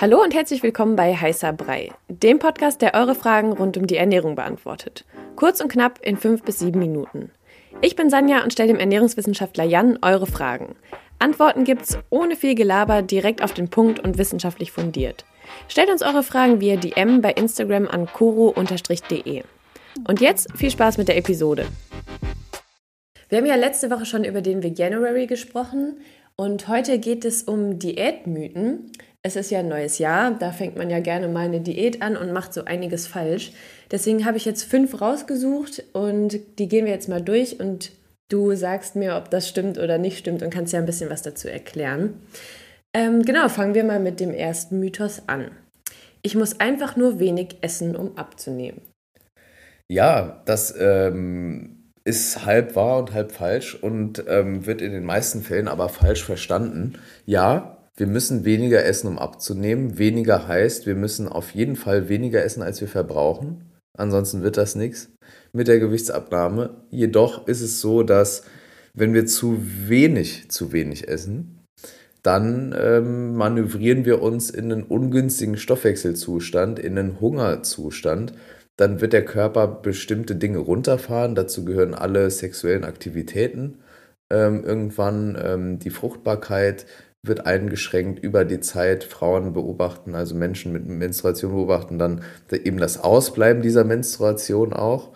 Hallo und herzlich willkommen bei Heißer Brei, dem Podcast, der eure Fragen rund um die Ernährung beantwortet. Kurz und knapp in fünf bis sieben Minuten. Ich bin Sanja und stelle dem Ernährungswissenschaftler Jan eure Fragen. Antworten gibt's ohne viel Gelaber, direkt auf den Punkt und wissenschaftlich fundiert. Stellt uns eure Fragen via DM bei Instagram an koro-de. Und jetzt viel Spaß mit der Episode. Wir haben ja letzte Woche schon über den Veganuary gesprochen und heute geht es um Diätmythen. Es ist ja ein neues Jahr, da fängt man ja gerne mal eine Diät an und macht so einiges falsch. Deswegen habe ich jetzt fünf rausgesucht und die gehen wir jetzt mal durch und du sagst mir, ob das stimmt oder nicht stimmt und kannst ja ein bisschen was dazu erklären. Ähm, genau, fangen wir mal mit dem ersten Mythos an. Ich muss einfach nur wenig essen, um abzunehmen. Ja, das ähm, ist halb wahr und halb falsch und ähm, wird in den meisten Fällen aber falsch verstanden. Ja, wir müssen weniger essen, um abzunehmen. Weniger heißt, wir müssen auf jeden Fall weniger essen, als wir verbrauchen. Ansonsten wird das nichts mit der Gewichtsabnahme. Jedoch ist es so, dass wenn wir zu wenig, zu wenig essen, dann ähm, manövrieren wir uns in einen ungünstigen Stoffwechselzustand, in einen Hungerzustand. Dann wird der Körper bestimmte Dinge runterfahren. Dazu gehören alle sexuellen Aktivitäten. Ähm, irgendwann ähm, die Fruchtbarkeit, wird eingeschränkt über die Zeit. Frauen beobachten, also Menschen mit Menstruation beobachten dann eben das Ausbleiben dieser Menstruation auch.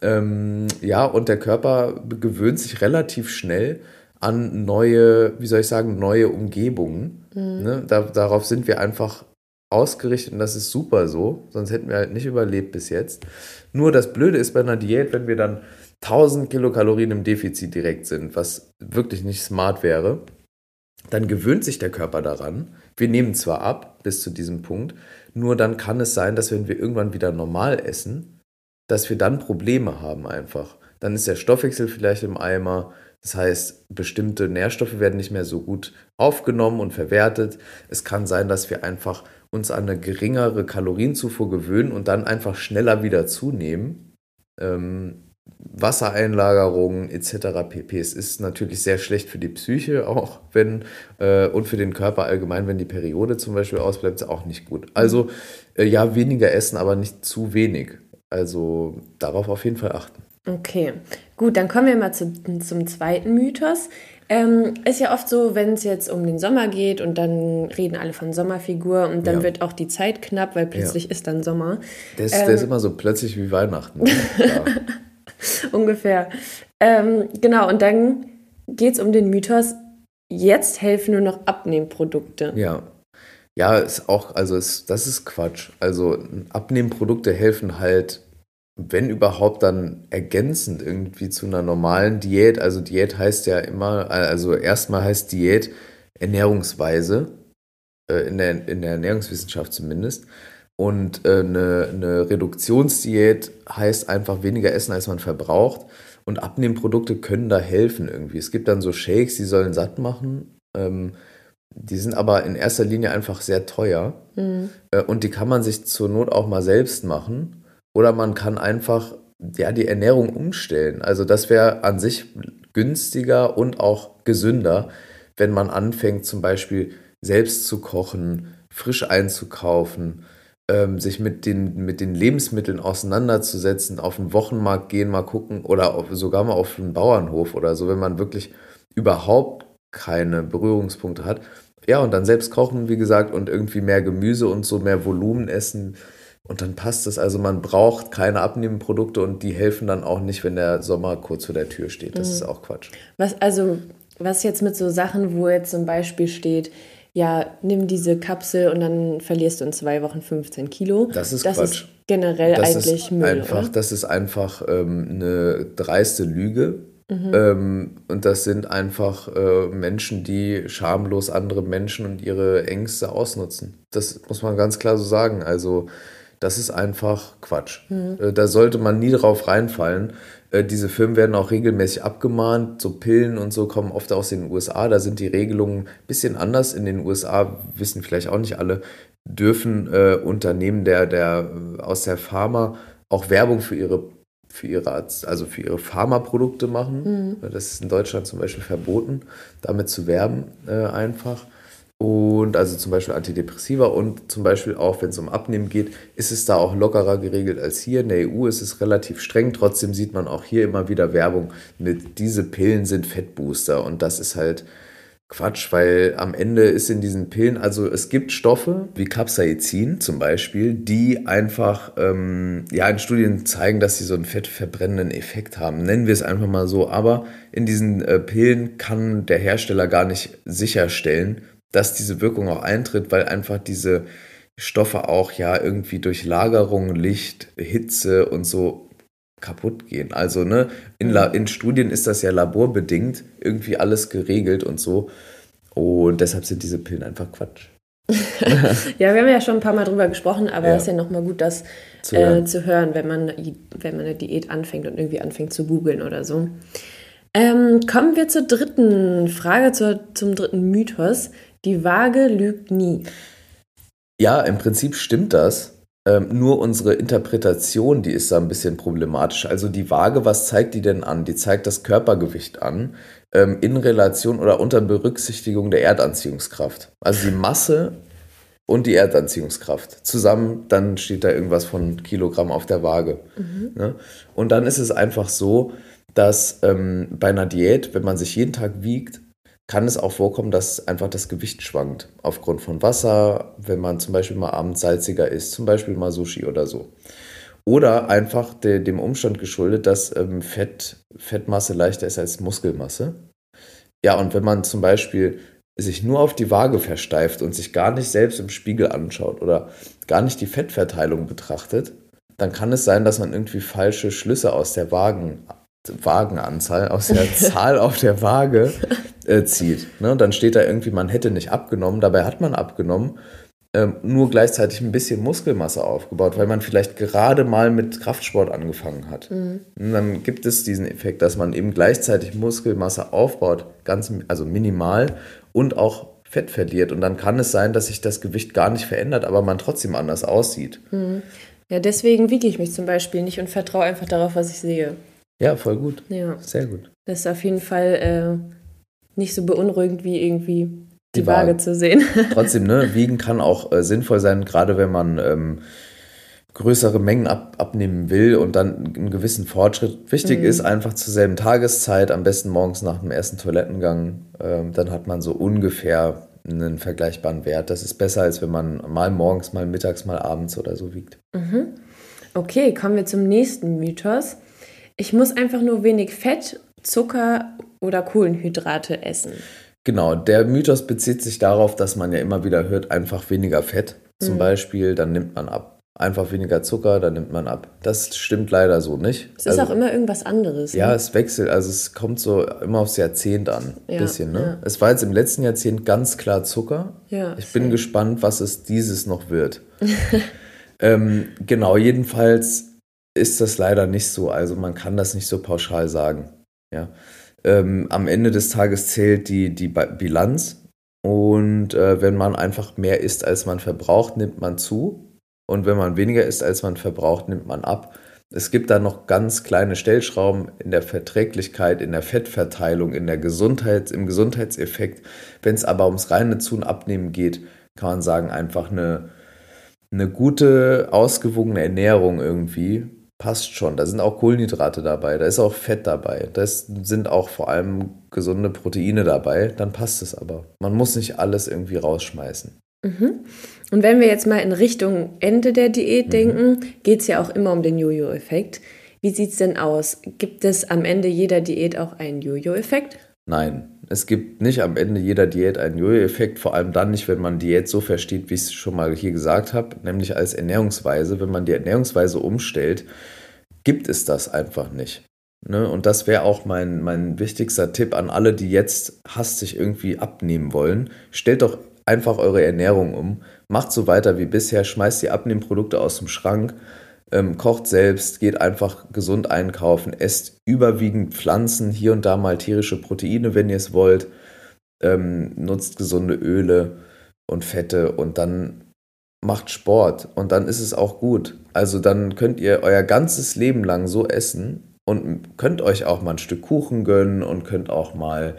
Ähm, ja, und der Körper gewöhnt sich relativ schnell an neue, wie soll ich sagen, neue Umgebungen. Mhm. Ne? Da, darauf sind wir einfach ausgerichtet und das ist super so, sonst hätten wir halt nicht überlebt bis jetzt. Nur das Blöde ist bei einer Diät, wenn wir dann 1000 Kilokalorien im Defizit direkt sind, was wirklich nicht smart wäre, dann gewöhnt sich der Körper daran. Wir nehmen zwar ab bis zu diesem Punkt, nur dann kann es sein, dass wenn wir irgendwann wieder normal essen, dass wir dann Probleme haben einfach. Dann ist der Stoffwechsel vielleicht im Eimer. Das heißt, bestimmte Nährstoffe werden nicht mehr so gut aufgenommen und verwertet. Es kann sein, dass wir einfach uns an eine geringere Kalorienzufuhr gewöhnen und dann einfach schneller wieder zunehmen. Ähm, Wassereinlagerungen etc. pp. Es ist natürlich sehr schlecht für die Psyche auch, wenn äh, und für den Körper allgemein, wenn die Periode zum Beispiel ausbleibt, ist auch nicht gut. Also äh, ja, weniger essen, aber nicht zu wenig. Also darauf auf jeden Fall achten. Okay, gut, dann kommen wir mal zu, zum zweiten Mythos. Ähm, ist ja oft so, wenn es jetzt um den Sommer geht und dann reden alle von Sommerfigur und dann ja. wird auch die Zeit knapp, weil plötzlich ja. ist dann Sommer. Der ist, ähm, der ist immer so plötzlich wie Weihnachten. ja. Ungefähr. Ähm, genau, und dann geht es um den Mythos, jetzt helfen nur noch Abnehmprodukte. Ja. Ja, ist auch, also ist, das ist Quatsch. Also Abnehmprodukte helfen halt, wenn überhaupt, dann ergänzend irgendwie zu einer normalen Diät. Also Diät heißt ja immer, also erstmal heißt Diät Ernährungsweise, äh, in, der, in der Ernährungswissenschaft zumindest. Und äh, eine, eine Reduktionsdiät heißt einfach weniger essen, als man verbraucht. Und Abnehmprodukte können da helfen irgendwie. Es gibt dann so Shakes, die sollen satt machen. Ähm, die sind aber in erster Linie einfach sehr teuer. Mhm. Äh, und die kann man sich zur Not auch mal selbst machen. Oder man kann einfach ja, die Ernährung umstellen. Also das wäre an sich günstiger und auch gesünder, wenn man anfängt zum Beispiel selbst zu kochen, frisch einzukaufen ähm, sich mit den, mit den Lebensmitteln auseinanderzusetzen, auf den Wochenmarkt gehen, mal gucken oder auf, sogar mal auf den Bauernhof oder so, wenn man wirklich überhaupt keine Berührungspunkte hat. Ja, und dann selbst kochen, wie gesagt, und irgendwie mehr Gemüse und so mehr Volumen essen. Und dann passt es. Also man braucht keine Abnehmprodukte und die helfen dann auch nicht, wenn der Sommer kurz vor der Tür steht. Das mhm. ist auch Quatsch. Was also, was jetzt mit so Sachen, wo jetzt zum Beispiel steht, ja, nimm diese Kapsel und dann verlierst du in zwei Wochen 15 Kilo. Das ist das Quatsch. Ist generell das eigentlich ist Müll. Einfach, oder? Das ist einfach ähm, eine dreiste Lüge. Mhm. Ähm, und das sind einfach äh, Menschen, die schamlos andere Menschen und ihre Ängste ausnutzen. Das muss man ganz klar so sagen. Also das ist einfach Quatsch. Mhm. Äh, da sollte man nie drauf reinfallen. Äh, diese Firmen werden auch regelmäßig abgemahnt. So Pillen und so kommen oft aus den USA. Da sind die Regelungen ein bisschen anders. In den USA, wissen vielleicht auch nicht alle, dürfen äh, Unternehmen der, der, aus der Pharma auch Werbung für ihre für ihre, also für ihre Pharmaprodukte machen. Mhm. Das ist in Deutschland zum Beispiel verboten, damit zu werben äh, einfach. Und also zum Beispiel Antidepressiva und zum Beispiel auch, wenn es um Abnehmen geht, ist es da auch lockerer geregelt als hier. In der EU ist es relativ streng. Trotzdem sieht man auch hier immer wieder Werbung mit, diese Pillen sind Fettbooster. Und das ist halt Quatsch, weil am Ende ist in diesen Pillen, also es gibt Stoffe wie Capsaicin zum Beispiel, die einfach ähm, ja in Studien zeigen, dass sie so einen fettverbrennenden Effekt haben. Nennen wir es einfach mal so. Aber in diesen äh, Pillen kann der Hersteller gar nicht sicherstellen, dass diese Wirkung auch eintritt, weil einfach diese Stoffe auch ja irgendwie durch Lagerung, Licht, Hitze und so kaputt gehen. Also ne, in, La in Studien ist das ja laborbedingt irgendwie alles geregelt und so. Und deshalb sind diese Pillen einfach Quatsch. ja, wir haben ja schon ein paar Mal drüber gesprochen, aber es ja. ist ja nochmal gut, das zu hören, äh, zu hören wenn, man, wenn man eine Diät anfängt und irgendwie anfängt zu googeln oder so. Ähm, kommen wir zur dritten Frage, zur, zum dritten Mythos. Die Waage lügt nie. Ja, im Prinzip stimmt das. Ähm, nur unsere Interpretation, die ist da ein bisschen problematisch. Also die Waage, was zeigt die denn an? Die zeigt das Körpergewicht an ähm, in Relation oder unter Berücksichtigung der Erdanziehungskraft. Also die Masse und die Erdanziehungskraft. Zusammen, dann steht da irgendwas von Kilogramm auf der Waage. Mhm. Ne? Und dann ist es einfach so, dass ähm, bei einer Diät, wenn man sich jeden Tag wiegt, kann es auch vorkommen, dass einfach das Gewicht schwankt. Aufgrund von Wasser, wenn man zum Beispiel mal abends salziger isst, zum Beispiel mal Sushi oder so. Oder einfach de, dem Umstand geschuldet, dass ähm, Fett, Fettmasse leichter ist als Muskelmasse. Ja, und wenn man zum Beispiel sich nur auf die Waage versteift und sich gar nicht selbst im Spiegel anschaut oder gar nicht die Fettverteilung betrachtet, dann kann es sein, dass man irgendwie falsche Schlüsse aus der Wagen, Wagenanzahl, aus der Zahl auf der Waage äh, zieht. Ne? Dann steht da irgendwie, man hätte nicht abgenommen, dabei hat man abgenommen, ähm, nur gleichzeitig ein bisschen Muskelmasse aufgebaut, weil man vielleicht gerade mal mit Kraftsport angefangen hat. Mhm. Und dann gibt es diesen Effekt, dass man eben gleichzeitig Muskelmasse aufbaut, ganz, also minimal und auch Fett verliert. Und dann kann es sein, dass sich das Gewicht gar nicht verändert, aber man trotzdem anders aussieht. Mhm. Ja, deswegen wiege ich mich zum Beispiel nicht und vertraue einfach darauf, was ich sehe. Ja, voll gut. Ja. Sehr gut. Das ist auf jeden Fall äh, nicht so beunruhigend wie irgendwie die, die Waage. Waage. zu sehen. Trotzdem, ne, Wiegen kann auch äh, sinnvoll sein, gerade wenn man ähm, größere Mengen ab, abnehmen will und dann einen gewissen Fortschritt. Wichtig mhm. ist einfach zur selben Tageszeit, am besten morgens nach dem ersten Toilettengang, ähm, dann hat man so ungefähr einen vergleichbaren Wert. Das ist besser, als wenn man mal morgens, mal mittags, mal abends oder so wiegt. Mhm. Okay, kommen wir zum nächsten Mythos. Ich muss einfach nur wenig Fett, Zucker oder Kohlenhydrate essen. Genau, der Mythos bezieht sich darauf, dass man ja immer wieder hört, einfach weniger Fett zum mhm. Beispiel, dann nimmt man ab. Einfach weniger Zucker, dann nimmt man ab. Das stimmt leider so nicht. Es ist also, auch immer irgendwas anderes. Ja, ne? es wechselt. Also es kommt so immer aufs Jahrzehnt an. Ja, bisschen, ne? Ja. Es war jetzt im letzten Jahrzehnt ganz klar Zucker. Ja, ich bin gespannt, was es dieses noch wird. ähm, genau, jedenfalls ist das leider nicht so. Also man kann das nicht so pauschal sagen. Ja. Ähm, am Ende des Tages zählt die, die Bilanz. Und äh, wenn man einfach mehr isst, als man verbraucht, nimmt man zu. Und wenn man weniger isst, als man verbraucht, nimmt man ab. Es gibt da noch ganz kleine Stellschrauben in der Verträglichkeit, in der Fettverteilung, in der Gesundheit, im Gesundheitseffekt. Wenn es aber ums reine Zu- und Abnehmen geht, kann man sagen, einfach eine, eine gute, ausgewogene Ernährung irgendwie passt schon. Da sind auch Kohlenhydrate dabei, da ist auch Fett dabei, da sind auch vor allem gesunde Proteine dabei, dann passt es aber. Man muss nicht alles irgendwie rausschmeißen. Mhm. Und wenn wir jetzt mal in Richtung Ende der Diät mhm. denken, geht es ja auch immer um den Jojo-Effekt. Wie sieht es denn aus? Gibt es am Ende jeder Diät auch einen Jojo-Effekt? Nein, es gibt nicht am Ende jeder Diät einen Jojo-Effekt, vor allem dann nicht, wenn man Diät so versteht, wie ich es schon mal hier gesagt habe, nämlich als Ernährungsweise. Wenn man die Ernährungsweise umstellt, gibt es das einfach nicht. Ne? Und das wäre auch mein, mein wichtigster Tipp an alle, die jetzt hastig irgendwie abnehmen wollen. Stellt doch einfach eure Ernährung um. Macht so weiter wie bisher, schmeißt die Abnehmprodukte aus dem Schrank ähm, kocht selbst, geht einfach gesund einkaufen, esst überwiegend Pflanzen, hier und da mal tierische Proteine, wenn ihr es wollt, ähm, nutzt gesunde Öle und Fette und dann macht Sport und dann ist es auch gut. Also dann könnt ihr euer ganzes Leben lang so essen und könnt euch auch mal ein Stück Kuchen gönnen und könnt auch mal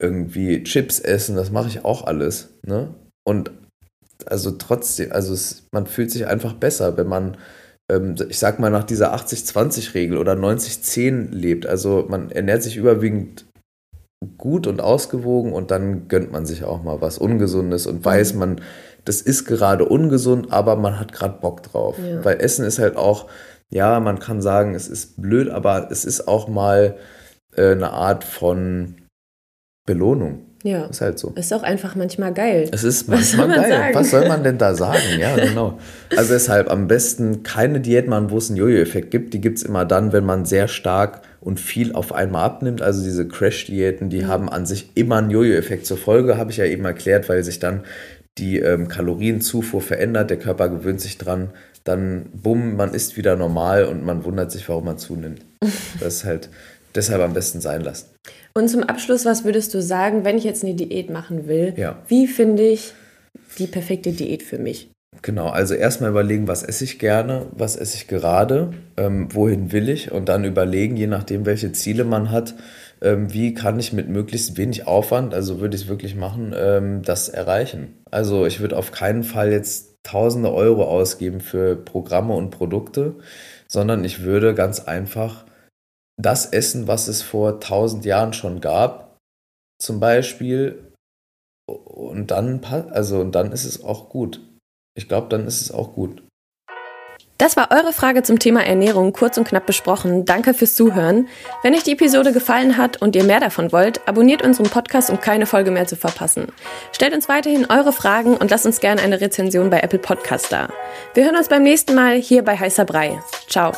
irgendwie Chips essen, das mache ich auch alles. Ne? Und also trotzdem, also es, man fühlt sich einfach besser, wenn man, ich sag mal, nach dieser 80-20-Regel oder 90-10 lebt. Also man ernährt sich überwiegend gut und ausgewogen und dann gönnt man sich auch mal was Ungesundes und weiß, mhm. man, das ist gerade ungesund, aber man hat gerade Bock drauf. Ja. Weil Essen ist halt auch, ja, man kann sagen, es ist blöd, aber es ist auch mal äh, eine Art von Belohnung. Ja. Ist halt so. Ist auch einfach manchmal geil. Es ist manchmal geil. Sagen? Was soll man denn da sagen? Ja, genau. Also deshalb am besten keine Diät machen, wo es einen Jojo-Effekt gibt. Die gibt es immer dann, wenn man sehr stark und viel auf einmal abnimmt. Also diese Crash-Diäten, die mhm. haben an sich immer einen Jojo-Effekt zur Folge, habe ich ja eben erklärt, weil sich dann die ähm, Kalorienzufuhr verändert, der Körper gewöhnt sich dran, dann bumm, man ist wieder normal und man wundert sich, warum man zunimmt. Das ist halt deshalb am besten sein lassen. Und zum Abschluss, was würdest du sagen, wenn ich jetzt eine Diät machen will? Ja. Wie finde ich die perfekte Diät für mich? Genau, also erstmal überlegen, was esse ich gerne, was esse ich gerade, ähm, wohin will ich und dann überlegen, je nachdem, welche Ziele man hat, ähm, wie kann ich mit möglichst wenig Aufwand, also würde ich es wirklich machen, ähm, das erreichen. Also ich würde auf keinen Fall jetzt tausende Euro ausgeben für Programme und Produkte, sondern ich würde ganz einfach das essen, was es vor tausend Jahren schon gab, zum Beispiel. Und dann, also, und dann ist es auch gut. Ich glaube, dann ist es auch gut. Das war eure Frage zum Thema Ernährung kurz und knapp besprochen. Danke fürs Zuhören. Wenn euch die Episode gefallen hat und ihr mehr davon wollt, abonniert unseren Podcast, um keine Folge mehr zu verpassen. Stellt uns weiterhin eure Fragen und lasst uns gerne eine Rezension bei Apple Podcast da. Wir hören uns beim nächsten Mal hier bei Heißer Brei. Ciao.